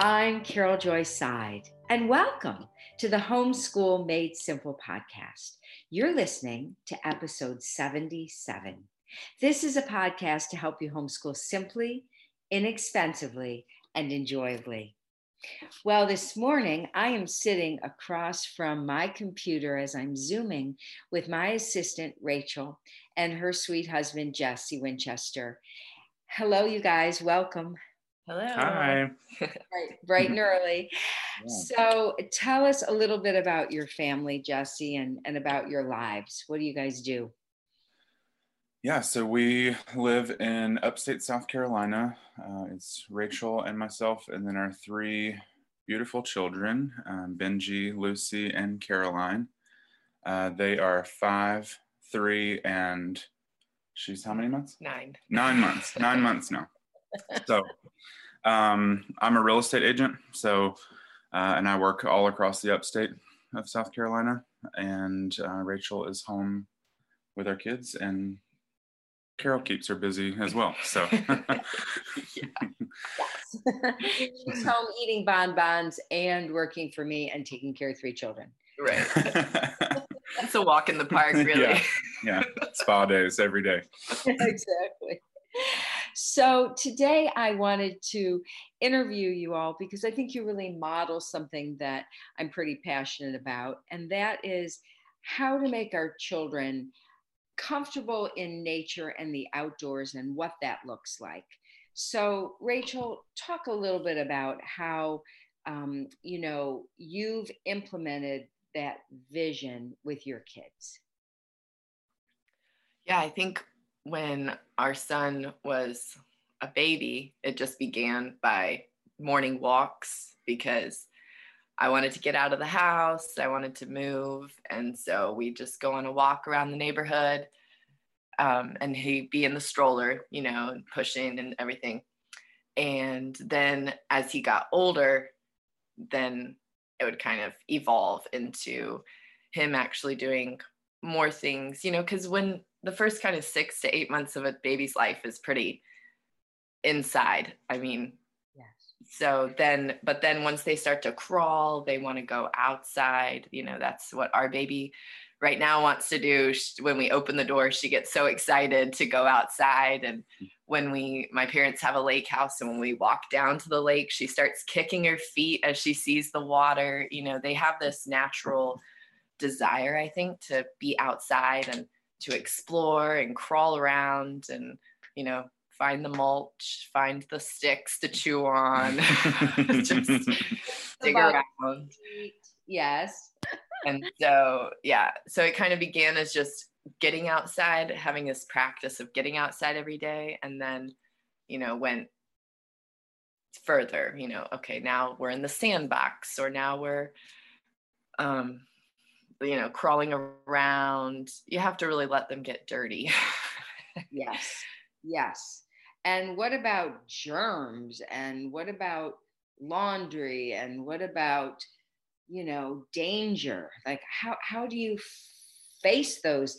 I'm Carol Joy Seid, and welcome to the Homeschool Made Simple podcast. You're listening to episode 77. This is a podcast to help you homeschool simply, inexpensively, and enjoyably. Well, this morning I am sitting across from my computer as I'm Zooming with my assistant, Rachel, and her sweet husband, Jesse Winchester. Hello, you guys. Welcome. Hello. Hi. Right, bright and early. Yeah. So tell us a little bit about your family, Jesse, and, and about your lives. What do you guys do? Yeah, so we live in upstate South Carolina. Uh, it's Rachel and myself, and then our three beautiful children um, Benji, Lucy, and Caroline. Uh, they are five, three, and she's how many months? Nine. Nine months. Nine months now. So um, I'm a real estate agent. So, uh, and I work all across the upstate of South Carolina. And uh, Rachel is home with our kids, and Carol keeps her busy as well. So, She's home eating bonbons and working for me and taking care of three children. Right. It's a walk in the park, really. Yeah. yeah, spa days every day. exactly. So today I wanted to interview you all because I think you really model something that I'm pretty passionate about, and that is how to make our children comfortable in nature and the outdoors and what that looks like. So, Rachel, talk a little bit about how um, you know you've implemented that vision with your kids. Yeah, I think when our son was a baby, it just began by morning walks because I wanted to get out of the house, I wanted to move. And so we just go on a walk around the neighborhood. Um, and he'd be in the stroller, you know, and pushing and everything. And then as he got older, then it would kind of evolve into him actually doing more things, you know, because when the first kind of six to eight months of a baby's life is pretty inside. I mean, Yes. so then, but then once they start to crawl, they want to go outside. You know, that's what our baby right now wants to do. Sh- When we open the door, she gets so excited to go outside. And when we, my parents have a lake house, and when we walk down to the lake, she starts kicking her feet as she sees the water. You know, they have this natural desire, I think, to be outside and to explore and crawl around and, you know, find the mulch, find the sticks to chew on, just dig around. Yes. And so, yeah, so it kind of began as just getting outside, having this practice of getting outside every day. And then, you know, went further, you know, okay, now we're in the sandbox or now we're, um, you know, crawling around. You have to really let them get dirty. Yes. Yes. And what about germs? And what about laundry? And what about, you know, danger? Like how how do you face those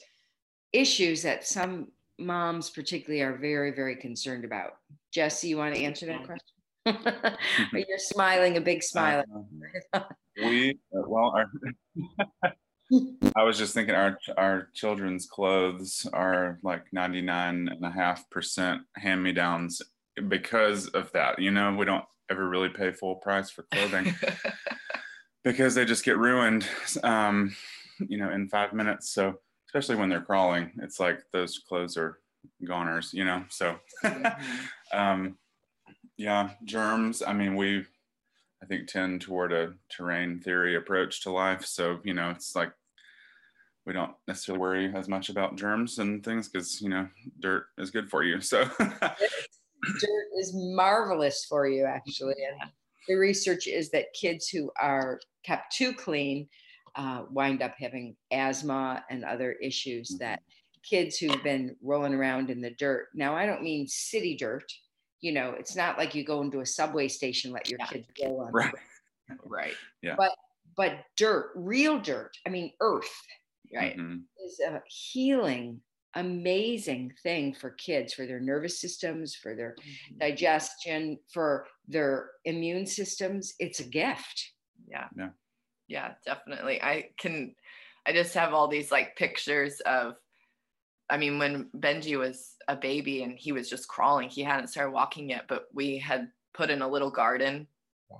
issues that some moms particularly are very, very concerned about? Jesse, you want to answer that question? You're smiling, a big smile. Uh, we uh, well, our, I was just thinking our our children's clothes are like 99 and a half percent hand me downs because of that. You know, we don't ever really pay full price for clothing because they just get ruined, um, you know, in five minutes. So especially when they're crawling, it's like those clothes are goners, you know. So um, yeah, germs. I mean, we I think tend toward a terrain theory approach to life. So, you know, it's like we don't necessarily worry as much about germs and things because, you know, dirt is good for you. So, dirt is marvelous for you actually and the research is that kids who are kept too clean uh, wind up having asthma and other issues Mhm. that kids who've been rolling around in the dirt now i don't mean city dirt you know it's not like you go into a subway station let your Yeah. kids go on right. right. Yeah. But but dirt real dirt i mean earth Right. Mhm. is a healing amazing thing for kids for their nervous systems for their Mhm. digestion for their immune systems it's a gift yeah Yeah. yeah definitely i can i just have all these like pictures of i mean when benji was a baby and he was just crawling he hadn't started walking yet but we had put in a little garden.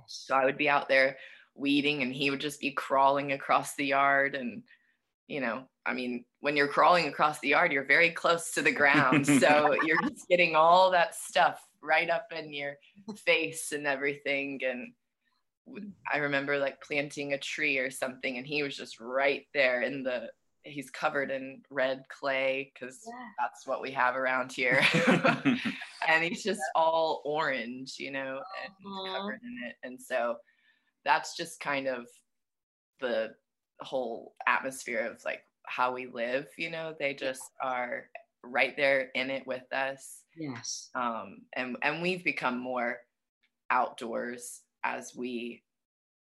So i would be out there weeding and he would just be crawling across the yard. And you know i mean when you're crawling across the yard you're very close to the ground. So you're just getting all that stuff right up in your face and everything. And I remember like planting a tree or something and he was just right there in the he's covered in red clay because that's what we have around here. And he's just all orange you know and Aw. covered in it. And so that's just kind of the whole atmosphere of like how we live you know? They just are right there in it with us. Yes. Um and and we've become more outdoors as we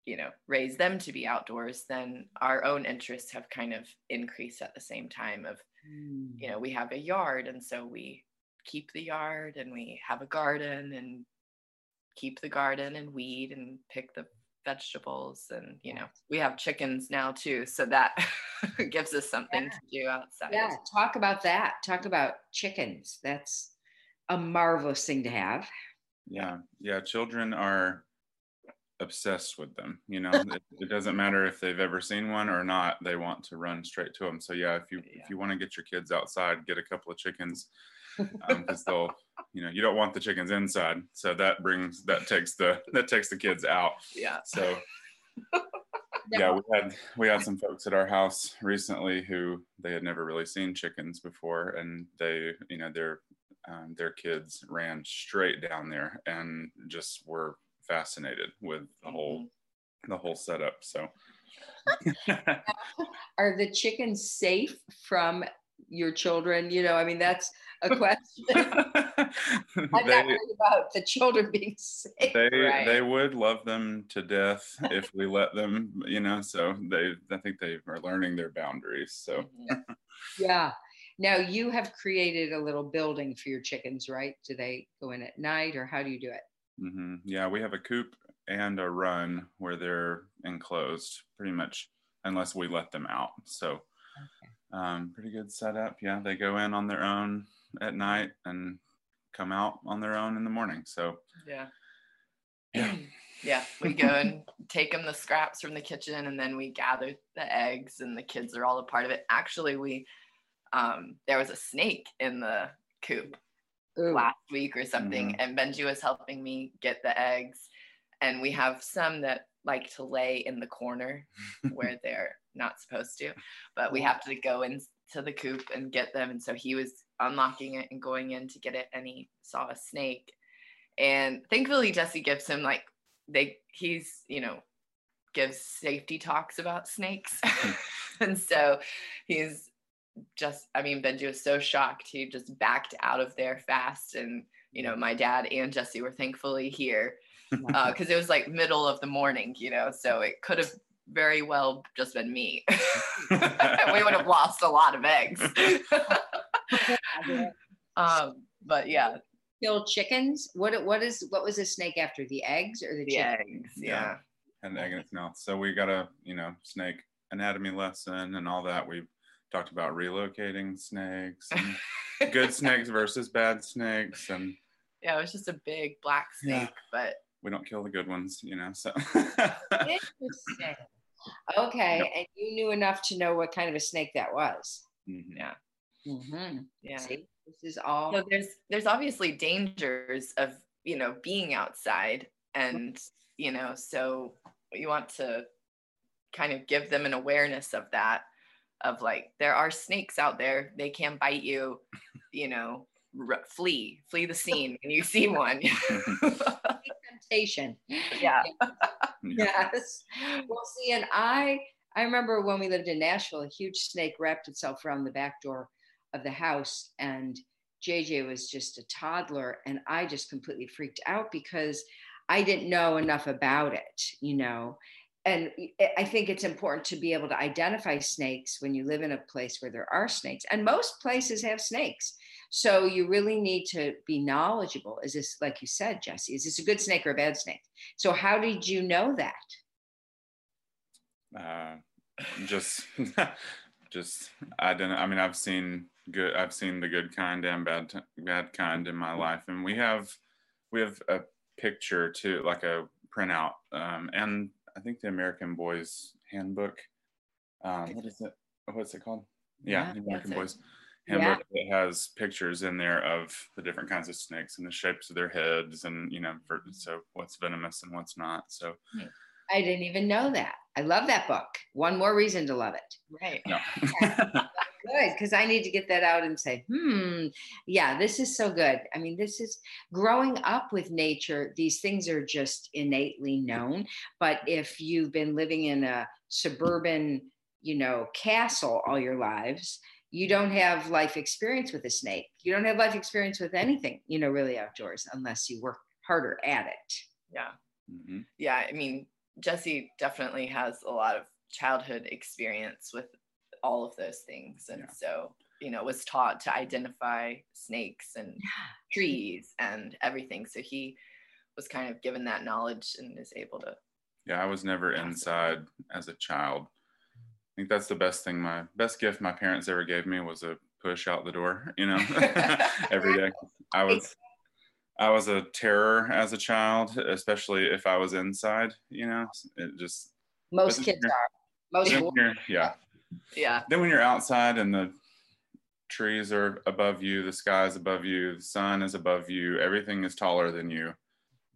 you know raise them to be outdoors then our own interests have kind of increased at the same time of Mm. you know we have a yard and so we keep the yard and we have a garden and keep the garden and weed and pick the vegetables and you know we have chickens now too so that gives us something to do outside. Yeah talk about that talk about chickens that's a marvelous thing to have. Yeah yeah children are obsessed with them you know? It, it doesn't matter if they've ever seen one or not they want to run straight to them so yeah if you Yeah. if you want to get your kids outside get a couple of chickens because they'll you know you don't want the chickens inside. So that brings that takes the that takes the kids out. Yeah. So yeah. we had we had some folks at our house recently who they had never really seen chickens before and they you know their um, their kids ran straight down there and just were fascinated with the whole Mm-hmm. the whole setup so. Are the chickens safe from your children? You know i mean that's a question. I'm not worried about the children being safe they Right. they would love them to death if we let them you know so they i think they are learning their boundaries so. Mhm. yeah. Now you have created a little building for your chickens right? Do they go in at night or how do you do it hmm Yeah, we have a coop and a run where they're enclosed pretty much unless we let them out. So, um, pretty good setup. Yeah, they go in on their own at night and come out on their own in the morning. So, yeah yeah. yeah we go and take them the scraps from the kitchen and then we gather the eggs and the kids are all a part of it actually we um there was a snake in the coop Ooh. last week or something mm-hmm. and benji was helping me get the eggs and we have some that like to lay in the corner where they're not supposed to but we have to go into the coop and get them and so he was unlocking it and going in to get it and he saw a snake. And thankfully jesse gives him like they he's you know gives safety talks about snakes. And so he's just i mean benji was so shocked he just backed out of there fast. And you know my dad and jesse were thankfully here because it was like middle of the morning you know so it could have very well just been me. We would have lost a lot of eggs. Um but yeah. Kill chickens? What what is what was the snake after? The eggs or the the eggs yeah. had an egg in its mouth. So we got a you know snake anatomy lesson and all that. We talked about relocating snakes, and good snakes versus bad snakes, and yeah it was just a big black Yeah. snake but we don't kill the good ones, you know. So Interesting. Okay, Yep. and you knew enough to know what kind of a snake that was. Mhm. yeah Mm-hmm. yeah See, this is all. so there's there's obviously dangers of you know being outside and you know so you want to kind of give them an awareness of that of like there are snakes out there they can bite you you know r- flee flee the scene when you see one temptation. yeah Yes. Well, see, and I I remember when we lived in Nashville, a huge snake wrapped itself around the back door of the house, and JJ was just a toddler, and I just completely freaked out because I didn't know enough about it, you know. And I think it's important to be able to identify snakes when you live in a place where there are snakes. And most places have snakes. So you really need to be knowledgeable. Is this, like you said, Jesse, is this a good snake or a bad snake? So how did you know that? Uh, just, just, I didn't, I mean, I've seen good, I've seen the good kind and bad, bad kind in my life. And we have, we have a picture too, like a printout. Um, and I think the American Boys Handbook. Um, what is it? What's it called? Yeah, yeah American Boys Handbook. Yeah. It has pictures in there of the different kinds of snakes and the shapes of their heads, and you know, for, so what's venomous and what's not. So. I didn't even know that. I love that book. One more reason to love it. Right. No. good because I need to get that out and say, hmm, yeah, this is so good. I mean, this is growing up with nature, these things are just innately known. But if you've been living in a suburban, you know, castle all your lives, you don't have life experience with a snake. You don't have life experience with anything, you know, really outdoors unless you work harder at it. Yeah. Mm-hmm. Yeah. I mean, Jesse definitely has a lot of childhood experience with all of those things. And yeah. so, you know, was taught to identify snakes and yeah. trees and everything. So he was kind of given that knowledge and is able to. Yeah, I was never inside as a child. I think that's the best thing. My best gift my parents ever gave me was a push out the door, you know, every day. I was I was a terror as a child, especially if I was inside, you know. It just most kids are. Most yeah yeah then when you're outside and the trees are above you the sky is above you the sun is above you everything is taller than you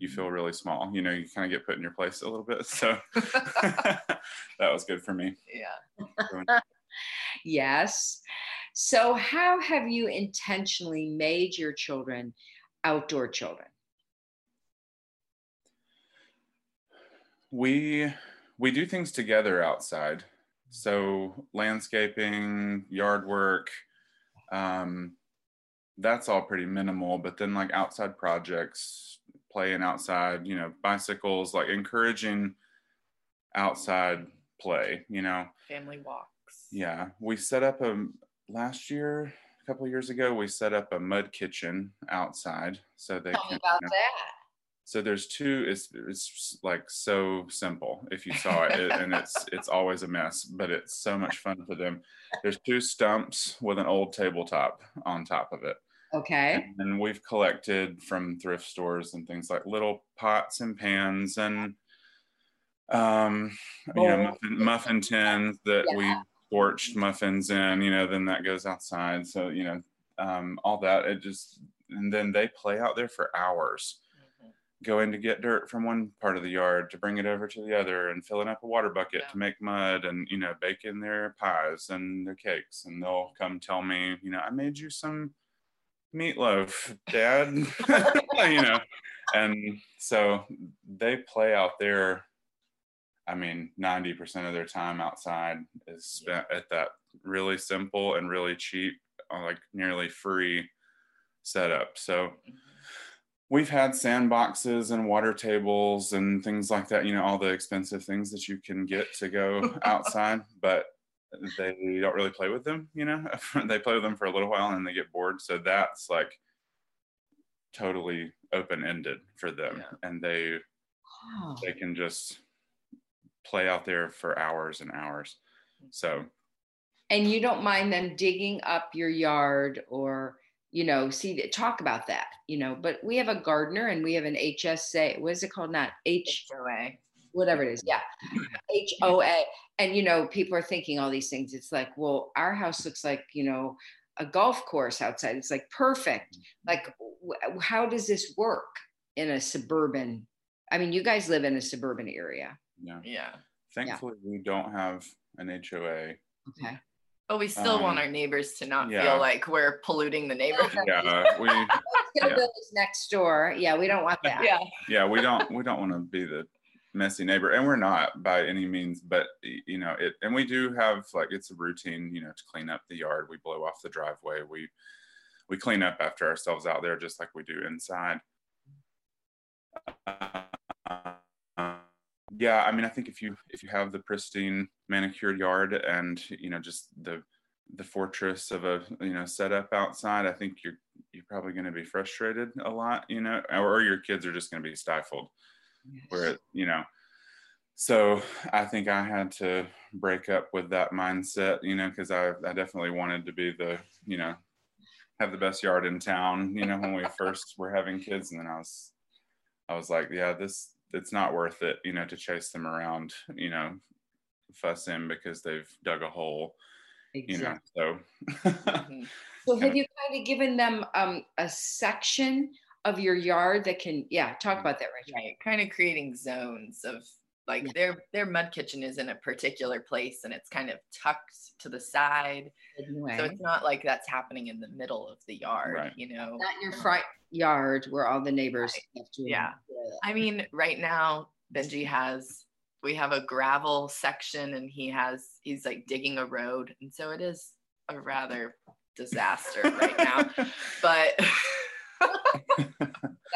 you feel mm-hmm. really small. You know you kind of get put in your place a little bit so that was good for me. Yeah. Yes. So how have you intentionally made your children outdoor children? We we do things together outside so landscaping, yard work, um, that's all pretty minimal. But then like outside projects, playing outside, you know, bicycles, like encouraging outside play, you know. Family walks. Yeah. We set up a last year, a couple years ago, we set up a mud kitchen outside so they Tell can, about you know, that so there's two it's it's like so simple if you saw it and it's it's always a mess but it's so much fun for them. There's two stumps with an old tabletop on top of it. Okay. And we've collected from thrift stores and things like little pots and pans and um you know muffin, muffin tins that yeah. we torched muffins in you know then that goes outside. So you know um all that it just and then they play out there for hours going to get dirt from one part of the yard to bring it over to the other and filling up a water bucket yeah. to make mud and you know baking their pies and their cakes. And they'll come tell me you know i made you some meatloaf dad. You know and so they play out there i mean 90% of their time outside is spent at that really simple and really cheap uh, like nearly free setup. So mm-hmm we've had sandboxes and water tables and things like that you know all the expensive things that you can get to go outside but they don't really play with them you know they play with them for a little while and they get bored so that's like totally open-ended for them yeah. and they wow. they can just play out there for hours and hours so and you don't mind them digging up your yard or you know, see, talk about that, you know, but we have a gardener and we have an HSA. What is it called? Not H HOA, whatever it is. Yeah. HOA. And, you know, people are thinking all these things. It's like, well, our house looks like, you know, a golf course outside. It's like perfect. Mm-hmm. Like, w- how does this work in a suburban? I mean, you guys live in a suburban area. Yeah. Yeah. Thankfully, yeah. we don't have an HOA. Okay. But we still um, want our neighbors to not yeah. feel like we're polluting the neighborhood. Yeah, we. yeah. next door. Yeah, we don't want that. yeah. Yeah, we don't. We don't want to be the messy neighbor, and we're not by any means. But you know, it, and we do have like it's a routine. You know, to clean up the yard. We blow off the driveway. We we clean up after ourselves out there, just like we do inside. Yeah, I mean, I think if you if you have the pristine manicured yard and you know just the the fortress of a you know setup outside, I think you're you're probably going to be frustrated a lot, you know, or your kids are just going to be stifled. Yes. Where you know, so I think I had to break up with that mindset, you know, because I I definitely wanted to be the you know have the best yard in town, you know, when we first were having kids, and then I was I was like, yeah, this it's not worth it, you know, to chase them around, you know, fussing because they've dug a hole, exactly. you know. So, mm-hmm. so have you kind of given them um, a section of your yard that can, yeah, talk about that, right? Right, kind of creating zones of like yeah. their their mud kitchen is in a particular place and it's kind of tucked to the side. Anyway. So it's not like that's happening in the middle of the yard, right. you know. Not your front yard where all the neighbors right. have to. Yeah. I mean, right now Benji has we have a gravel section and he has he's like digging a road and so it is a rather disaster right now. But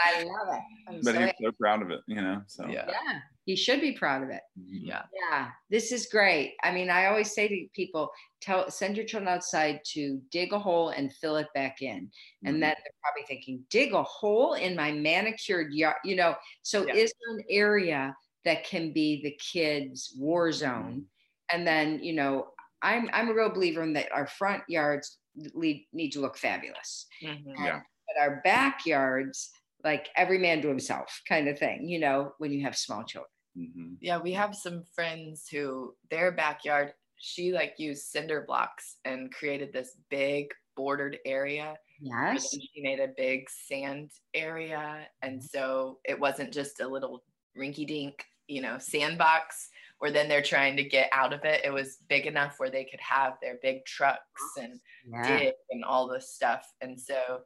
I love it. I'm but so he's so proud of it, you know. So yeah. yeah, he should be proud of it. Mm-hmm. Yeah, yeah. This is great. I mean, I always say to people, tell send your children outside to dig a hole and fill it back in, mm-hmm. and that they're probably thinking, dig a hole in my manicured yard, you know. So yeah. is there an area that can be the kids' war zone, mm-hmm. and then you know, I'm I'm a real believer in that our front yards need to look fabulous. Mm-hmm. Yeah but our backyards, like every man to himself kind of thing, you know, when you have small children. Mm-hmm. Yeah, we have some friends who their backyard, she like used cinder blocks and created this big bordered area. Yes. She made a big sand area. And mm-hmm. so it wasn't just a little rinky dink, you know, sandbox where then they're trying to get out of it. It was big enough where they could have their big trucks and yeah. dig and all this stuff. And so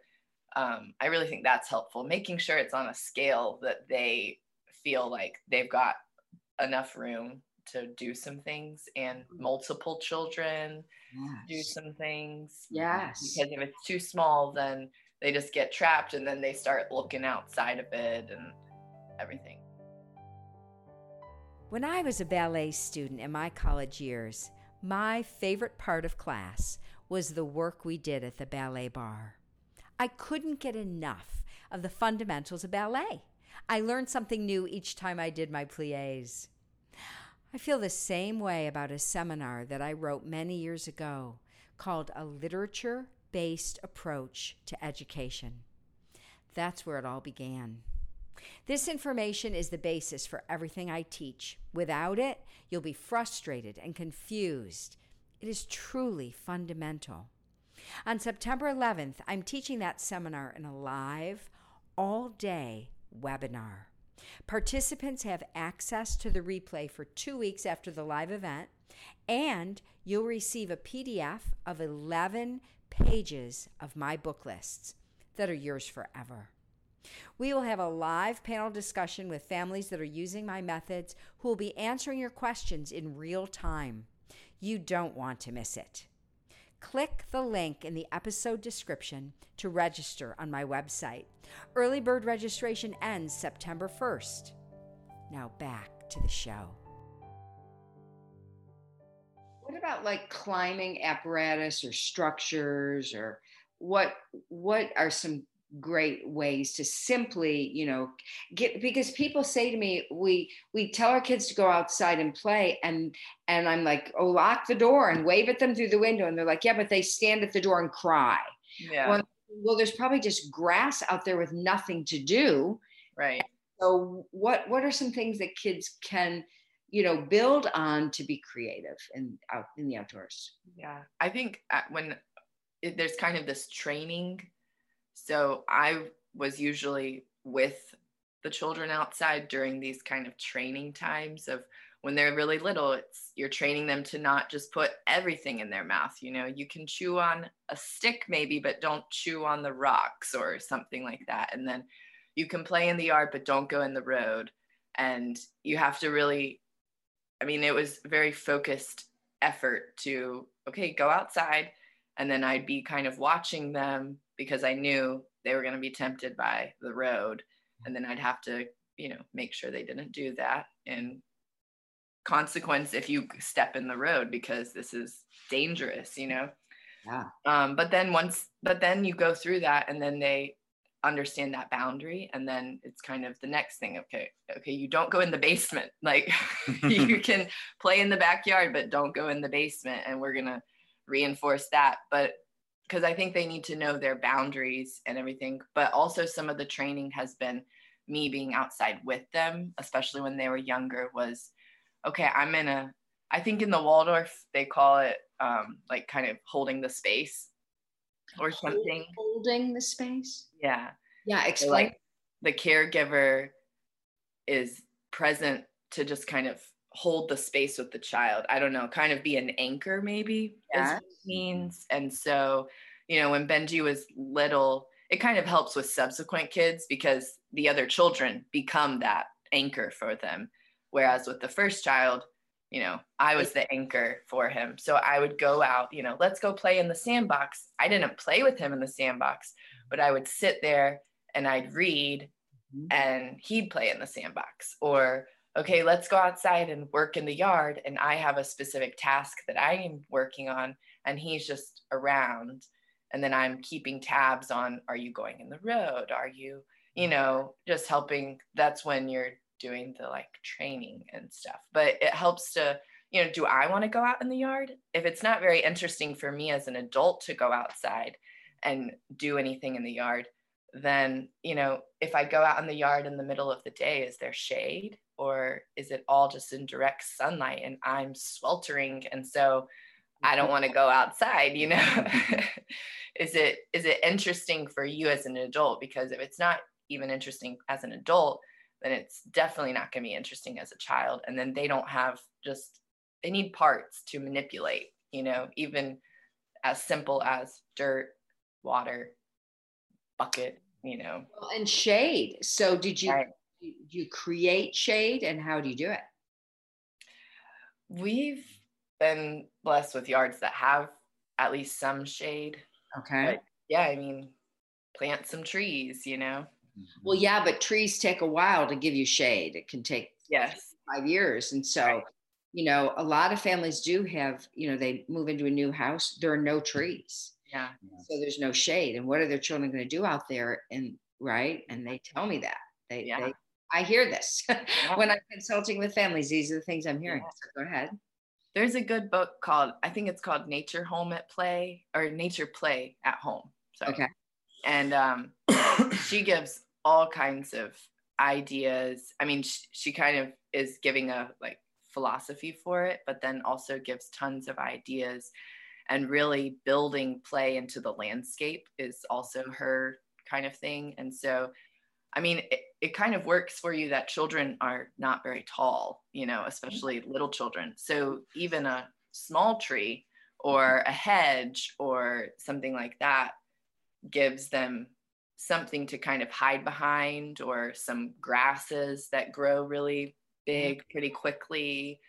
um, I really think that's helpful. Making sure it's on a scale that they feel like they've got enough room to do some things and mm. multiple children yes. do some things. Yes. Because if it's too small, then they just get trapped and then they start looking outside of it and everything. When I was a ballet student in my college years, my favorite part of class was the work we did at the ballet barre. I couldn't get enough of the fundamentals of ballet. I learned something new each time I did my plies. I feel the same way about a seminar that I wrote many years ago called A Literature Based Approach to Education. That's where it all began. This information is the basis for everything I teach. Without it, you'll be frustrated and confused. It is truly fundamental. On September 11th, I'm teaching that seminar in a live, all day webinar. Participants have access to the replay for two weeks after the live event, and you'll receive a PDF of 11 pages of my book lists that are yours forever. We will have a live panel discussion with families that are using my methods who will be answering your questions in real time. You don't want to miss it. Click the link in the episode description to register on my website. Early bird registration ends September 1st. Now back to the show. What about like climbing apparatus or structures or what what are some great ways to simply you know get because people say to me we we tell our kids to go outside and play and and i'm like oh lock the door and wave at them through the window. And they're like yeah but they stand at the door and cry. Yeah. Well, well there's probably just grass out there with nothing to do. Right. So what what are some things that kids can you know build on to be creative and out in the outdoors? Yeah. I think uh, when it, there's kind of this training so I was usually with the children outside during these kind of training times of when they're really little it's you're training them to not just put everything in their mouth you know you can chew on a stick maybe but don't chew on the rocks or something like that. And then you can play in the yard but don't go in the road. And you have to really i mean it was very focused effort to okay go outside. And then i'd be kind of watching them because I knew they were going to be tempted by the road. And then I'd have to, you know, make sure they didn't do that and consequence if you step in the road because this is dangerous, you know? Yeah. Um, but then once, but then you go through that and then they understand that boundary. And then it's kind of the next thing. Okay. Okay. You don't go in the basement. Like you can play in the backyard, but don't go in the basement. And we're going to reinforce that. But because I think they need to know their boundaries and everything. But also, some of the training has been me being outside with them, especially when they were younger, was okay, I'm in a, I think in the Waldorf, they call it um, like kind of holding the space or something. Holding the space? Yeah. Yeah. So, Explain. like the caregiver is present to just kind of hold the space with the child. I don't know, kind of be an anchor maybe Yeah. means. And so, you know, when Benji was little, it kind of helps with subsequent kids because the other children become that anchor for them. Whereas with the first child, you know, I was the anchor for him. So I would go out, you know, let's go play in the sandbox. I didn't play with him in the sandbox, but I would sit there and I'd read Mhm. and he'd play in the sandbox. Or, okay, let's go outside and work in the yard. And I have a specific task that I am working on, and he's just around. And then I'm keeping tabs on are you going in the road? Are you, you mm. know, just helping? That's when you're doing the like training and stuff. But it helps to, you know, do I want to go out in the yard? If it's not very interesting for me as an adult to go outside and do anything in the yard, then, you know, if I go out in the yard in the middle of the day, is there shade or is it all just in direct sunlight and I'm sweltering? And so I don't want to go outside, you know? is it is it interesting for you as an adult? Because if it's not even interesting as an adult, then it's definitely not going to be interesting as a child. And then they don't have just they need parts to manipulate, you know, even as simple as dirt, water, bucket, you know. And shade. So did you Right. do you create shade and how do you do it? We've been blessed with yards that have at least some shade. Okay. But yeah, I mean, plant some trees, you know? Well, yeah, but trees take a while to give you shade. It can take Yes. five years. And so, Right. you know, a lot of families do have, you know, they move into a new house, there are no trees. Yeah. So there's no shade. And what are their children going to do out there? And right. And they tell me that. They, Yeah. they I hear this when I'm consulting with families. These are the things I'm hearing. Yeah. So go ahead. There's a good book called, I think it's called Nature Home at Play or Nature Play at Home. So, Okay. and um, she gives all kinds of ideas. I mean, she, she kind of is giving a like philosophy for it, but then also gives tons of ideas and really building play into the landscape is also her kind of thing. And so, I mean, it, it kind of works for you that children are not very tall, you know, especially little children. So even a small tree or mm-hmm. a hedge or something like that gives them something to kind of hide behind or some grasses that grow really mm-hmm. big pretty quickly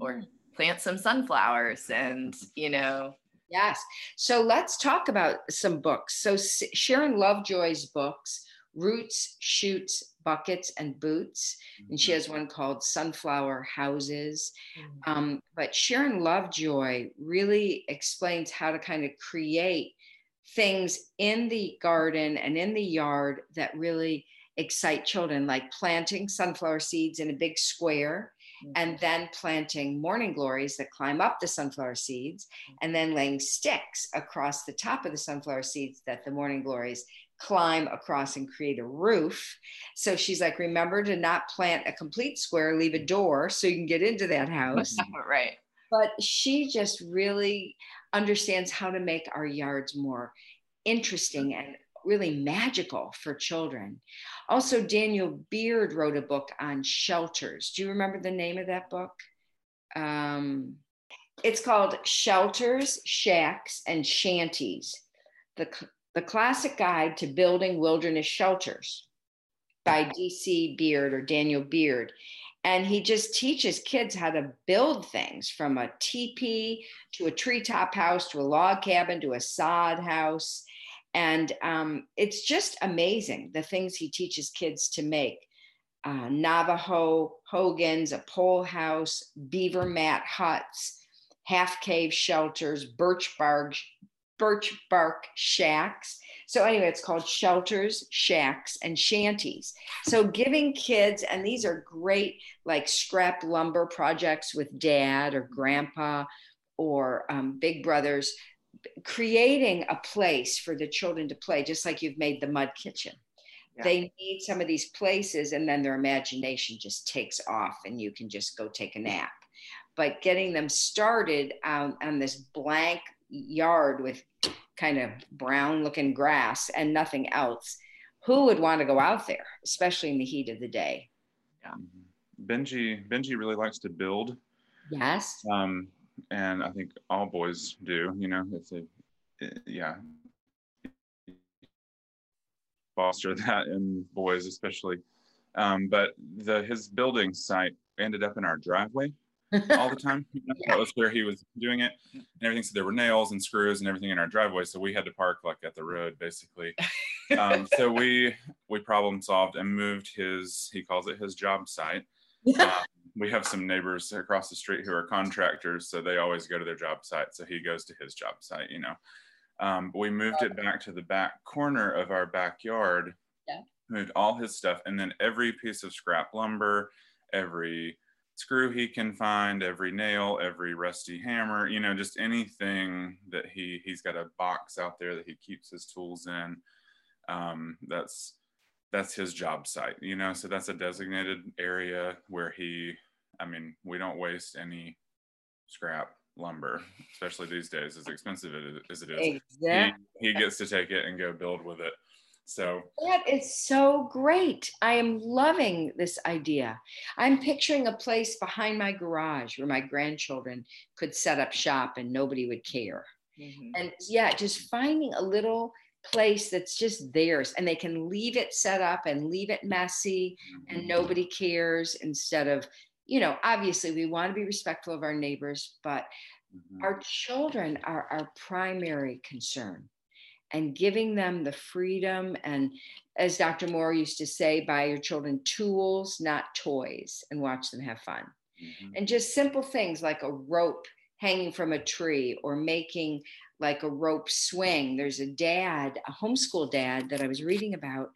or mm. plant some sunflowers and you know Yes. So let's talk about some books. So Sharon Lovejoy's books, Roots, Shoots, Buckets, and Boots. And she has one called Sunflower Houses. Um, but Sharon Lovejoy really explains how to kind of create things in the garden and in the yard that really excite children, like planting sunflower seeds in a big square Mm-hmm. and then planting morning glories that climb up the sunflower seeds mm-hmm. and then laying sticks across the top of the sunflower seeds that the morning glories climb across and create a roof. So she's like, remember to not plant a complete square, leave a door so you can get into that house. right but she just really understands how to make our yards more interesting and really magical for children. Also, Daniel Beard wrote a book on shelters. Do you remember the name of that book? Um, it's called Shelters, Shacks, and Shanties the, the Classic Guide to Building Wilderness Shelters by DC Beard or Daniel Beard. And he just teaches kids how to build things from a teepee to a treetop house to a log cabin to a sod house. And um, it's just amazing the things he teaches kids to make. uh, Navajo hogans, a pole house, beaver mat huts, half cave shelters, birch bark, birch bark shacks. So anyway, it's called shelters, shacks, and shanties. So giving kids, and these are great like scrap lumber projects with dad or grandpa or um, big brothers, creating a place for the children to play, just like you've made the mud kitchen. Yeah. They need some of these places, and then their imagination just takes off, and you can just go take a nap. But getting them started on, on this blank yard with kind of brown looking grass and nothing else, who would want to go out there, especially in the heat of the day? Yeah. Benji Benji really likes to build. Yes. Um, and I think all boys do. You know, it's a it, yeah, foster that in boys especially. Um, but the his building site ended up in our driveway all the time. You know? That was where he was doing it and everything. So there were nails and screws and everything in our driveway. So we had to park like at the road basically. um, so we we problem solved and moved his he calls it his job site. Um, we have some neighbors across the street who are contractors, so they always go to their job site. So he goes to his job site, you know. Um, but we moved it back to the back corner of our backyard. Yeah. Moved all his stuff, and then every piece of scrap lumber, every screw he can find, every nail, every rusty hammer, you know, just anything that he he's got a box out there that he keeps his tools in. Um, that's that's his job site, you know. So that's a designated area where he, I mean, we don't waste any scrap lumber, especially these days, as expensive as it is. Exactly. He, he gets to take it and go build with it. So that is so great. I am loving this idea. I'm picturing a place behind my garage where my grandchildren could set up shop and nobody would care. Mm-hmm. And yeah, just finding a little place that's just theirs and they can leave it set up and leave it messy and mm-hmm. nobody cares instead of, you know, obviously we want to be respectful of our neighbors, but mm-hmm. our children are our primary concern and giving them the freedom and as dr moore used to say buy your children tools not toys and watch them have fun mm-hmm. and just simple things like a rope hanging from a tree or making like a rope swing there's a dad a homeschool dad that i was reading about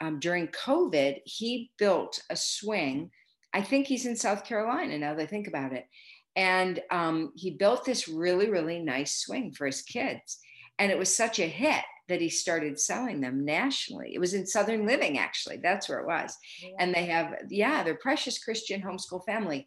um, during covid he built a swing i think he's in south carolina now that i think about it and um, he built this really really nice swing for his kids and it was such a hit that he started selling them nationally. It was in Southern Living, actually. That's where it was. Yeah. And they have, yeah, they're precious Christian homeschool family.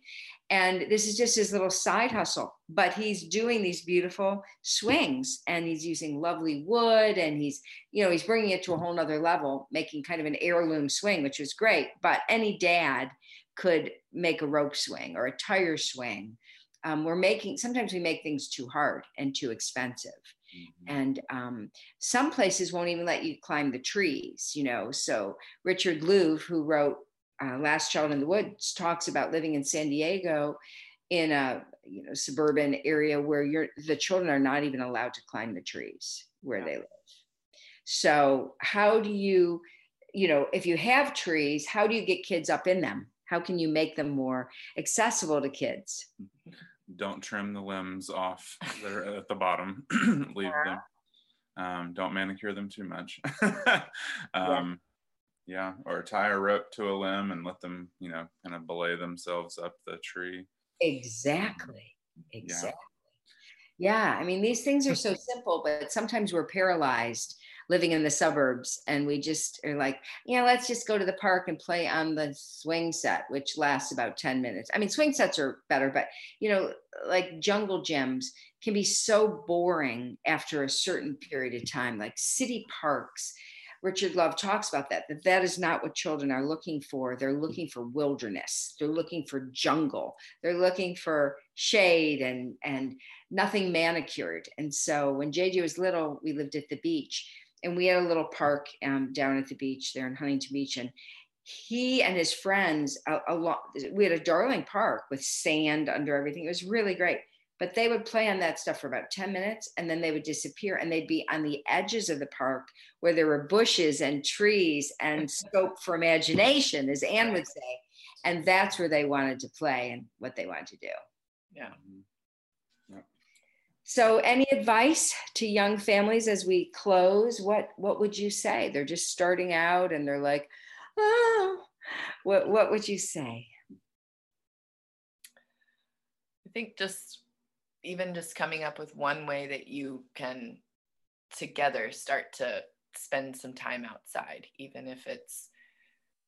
And this is just his little side hustle, but he's doing these beautiful swings and he's using lovely wood and he's, you know, he's bringing it to a whole nother level, making kind of an heirloom swing, which was great. But any dad could make a rope swing or a tire swing. Um, we're making, sometimes we make things too hard and too expensive Mm-hmm. And um, some places won't even let you climb the trees, you know. So Richard Louv, who wrote uh, Last Child in the Woods, talks about living in San Diego in a you know suburban area where you're the children are not even allowed to climb the trees where yeah. they live. So how do you, you know, if you have trees, how do you get kids up in them? How can you make them more accessible to kids? don't trim the limbs off that are at the bottom. Leave them. Um, don't manicure them too much. um, yeah. yeah, or tie a rope to a limb and let them, you know, kind of belay themselves up the tree. Exactly. Exactly. Yeah. yeah. I mean, these things are so simple, but sometimes we're paralyzed living in the suburbs and we just are like yeah let's just go to the park and play on the swing set which lasts about 10 minutes i mean swing sets are better but you know like jungle gyms can be so boring after a certain period of time like city parks Richard Louv talks about that, that that is not what children are looking for. They're looking for wilderness. They're looking for jungle. They're looking for shade and, and nothing manicured. And so when JJ was little, we lived at the beach and we had a little park um, down at the beach there in Huntington Beach, and he and his friends a, a lot. We had a darling park with sand under everything. It was really great. but they would play on that stuff for about 10 minutes and then they would disappear and they'd be on the edges of the park where there were bushes and trees and scope for imagination, as Anne would say. And that's where they wanted to play and what they wanted to do. Yeah. So, any advice to young families as we close? What what would you say? They're just starting out and they're like, oh, what what would you say? I think just even just coming up with one way that you can together start to spend some time outside, even if it's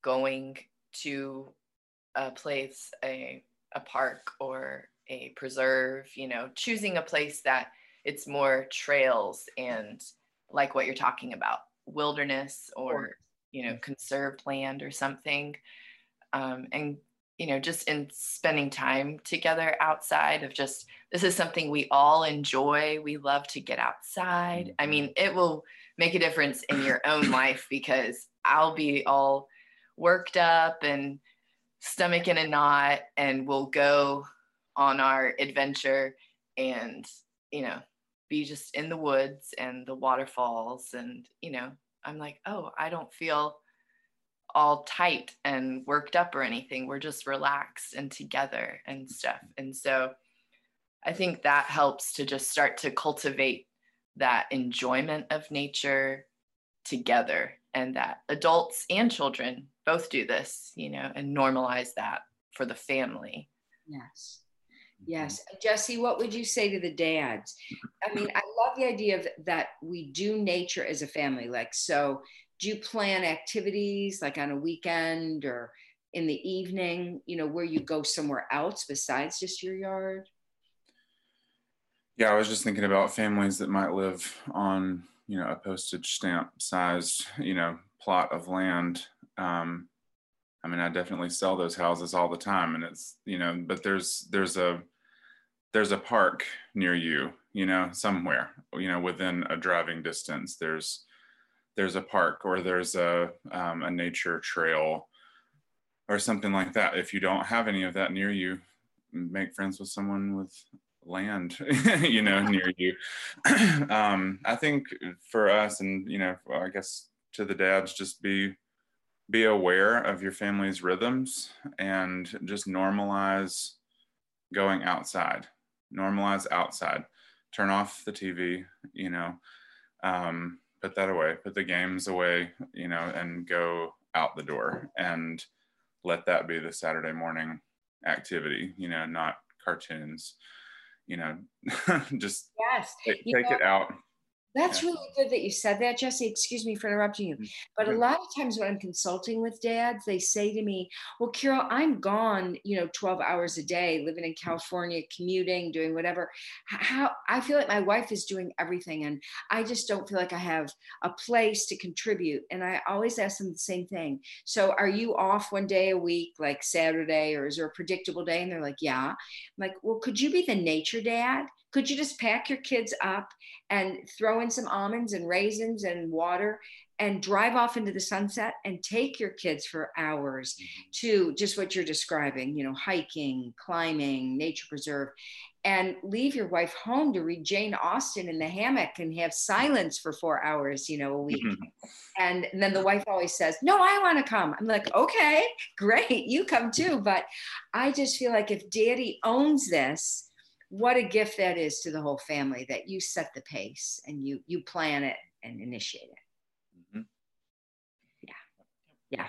going to a place, a, a park or a preserve, you know, choosing a place that it's more trails and like what you're talking about, wilderness or, you know, conserved land or something. Um, and you know, just in spending time together outside of just this is something we all enjoy. We love to get outside. I mean, mm-hmm. it will make a difference in your own life because I'll be all worked up and stomach in a knot and we'll go on our adventure and, you know, be just in the woods and the waterfalls and, you know, I'm like, "Oh, I don't feel all tight and worked up or anything. We're just relaxed and together and stuff. And so I think that helps to just start to cultivate that enjoyment of nature together and that adults and children both do this, you know, and normalize that for the family. Yes. Yes. Jesse, what would you say to the dads? I mean, I love the idea of that we do nature as a family. Like, so do you plan activities like on a weekend or in the evening you know where you go somewhere else besides just your yard yeah i was just thinking about families that might live on you know a postage stamp sized you know plot of land um, i mean i definitely sell those houses all the time and it's you know but there's there's a there's a park near you you know somewhere you know within a driving distance there's there's a park or there's a um, a nature trail or something like that. If you don't have any of that near you, make friends with someone with land, you know, near you. um, I think for us, and you know, I guess to the dads, just be be aware of your family's rhythms and just normalize going outside. Normalize outside. Turn off the TV. You know. Um, put that away, put the games away, you know, and go out the door and let that be the Saturday morning activity, you know, not cartoons, you know, just yes. take, take know, it out that's yeah. really good that you said that, Jesse. Excuse me for interrupting you. Mm, but a lot of times when I'm consulting with dads, they say to me, Well, Carol, I'm gone, you know, 12 hours a day, living in California, commuting, doing whatever. How I feel like my wife is doing everything and I just don't feel like I have a place to contribute. And I always ask them the same thing. So are you off one day a week, like Saturday, or is there a predictable day? And they're like, Yeah. I'm like, well, could you be the nature dad? Could you just pack your kids up and throw in some almonds and raisins and water and drive off into the sunset and take your kids for hours mm-hmm. to just what you're describing, you know, hiking, climbing, nature preserve, and leave your wife home to read Jane Austen in the hammock and have silence for four hours, you know, a week. Mm-hmm. And, and then the wife always says, No, I want to come. I'm like, Okay, great, you come too. But I just feel like if daddy owns this, what a gift that is to the whole family that you set the pace and you you plan it and initiate it. Mm-hmm. yeah. Yeah.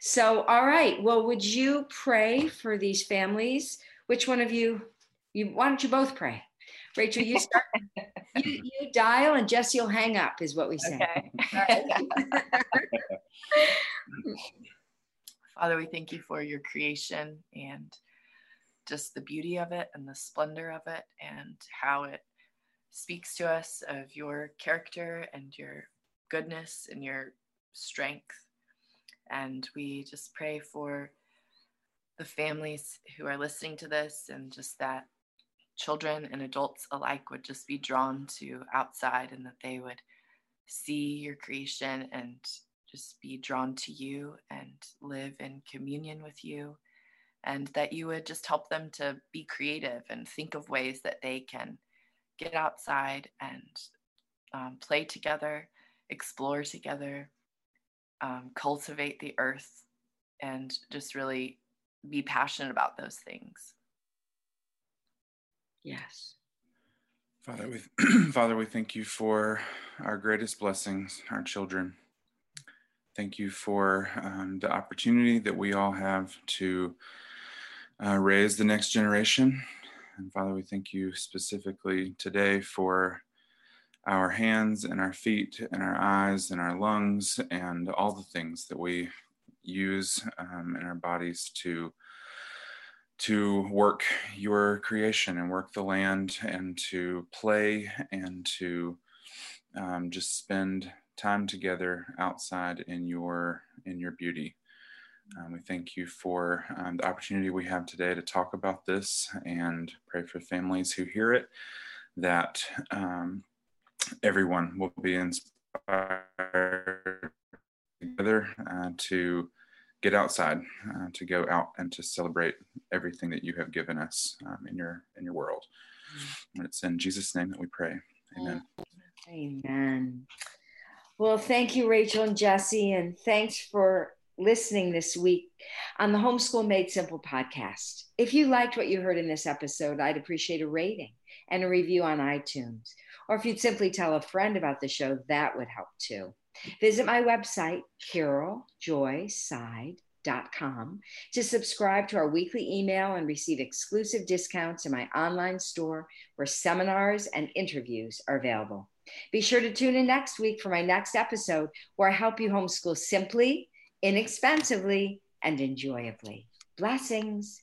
So all right. Well would you pray for these families? Which one of you you why don't you both pray? Rachel you start. You, you, dial and jesse will hang up is what we say. Okay. father we thank you for your creation and just the beauty of it and the splendor of it and how it speaks to us of your character and your goodness and your strength. And we just pray for the families who are listening to this and just that children and adults alike would just be drawn to outside and that they would see your creation and just be drawn to you and live in communion with you and that you would just help them to be creative and think of ways that they can get outside and um, play together, explore together, um, cultivate the earth, and just really be passionate about those things. Yes. Father, we Father, we thank you for our greatest blessings, our children. Thank you for um, the opportunity that we all have to uh, raise the next generation. And Father, we thank you specifically today for our hands and our feet and our eyes and our lungs and all the things that we use um, in our bodies to to work your creation and work the land and to play and to um, just spend time together outside in your in your beauty um, we thank you for um, the opportunity we have today to talk about this and pray for families who hear it that um, everyone will be inspired together uh, to get outside, uh, to go out and to celebrate everything that you have given us um, in your in your world. And it's in Jesus' name that we pray. Amen. Amen. Well, thank you, Rachel and Jesse, and thanks for listening this week on the Homeschool Made Simple podcast. If you liked what you heard in this episode, I'd appreciate a rating and a review on iTunes. Or if you'd simply tell a friend about the show, that would help too. Visit my website, caroljoyseid.com, to subscribe to our weekly email and receive exclusive discounts in my online store where seminars and interviews are available. Be sure to tune in next week for my next episode where I help you homeschool simply, inexpensively, and enjoyably. Blessings.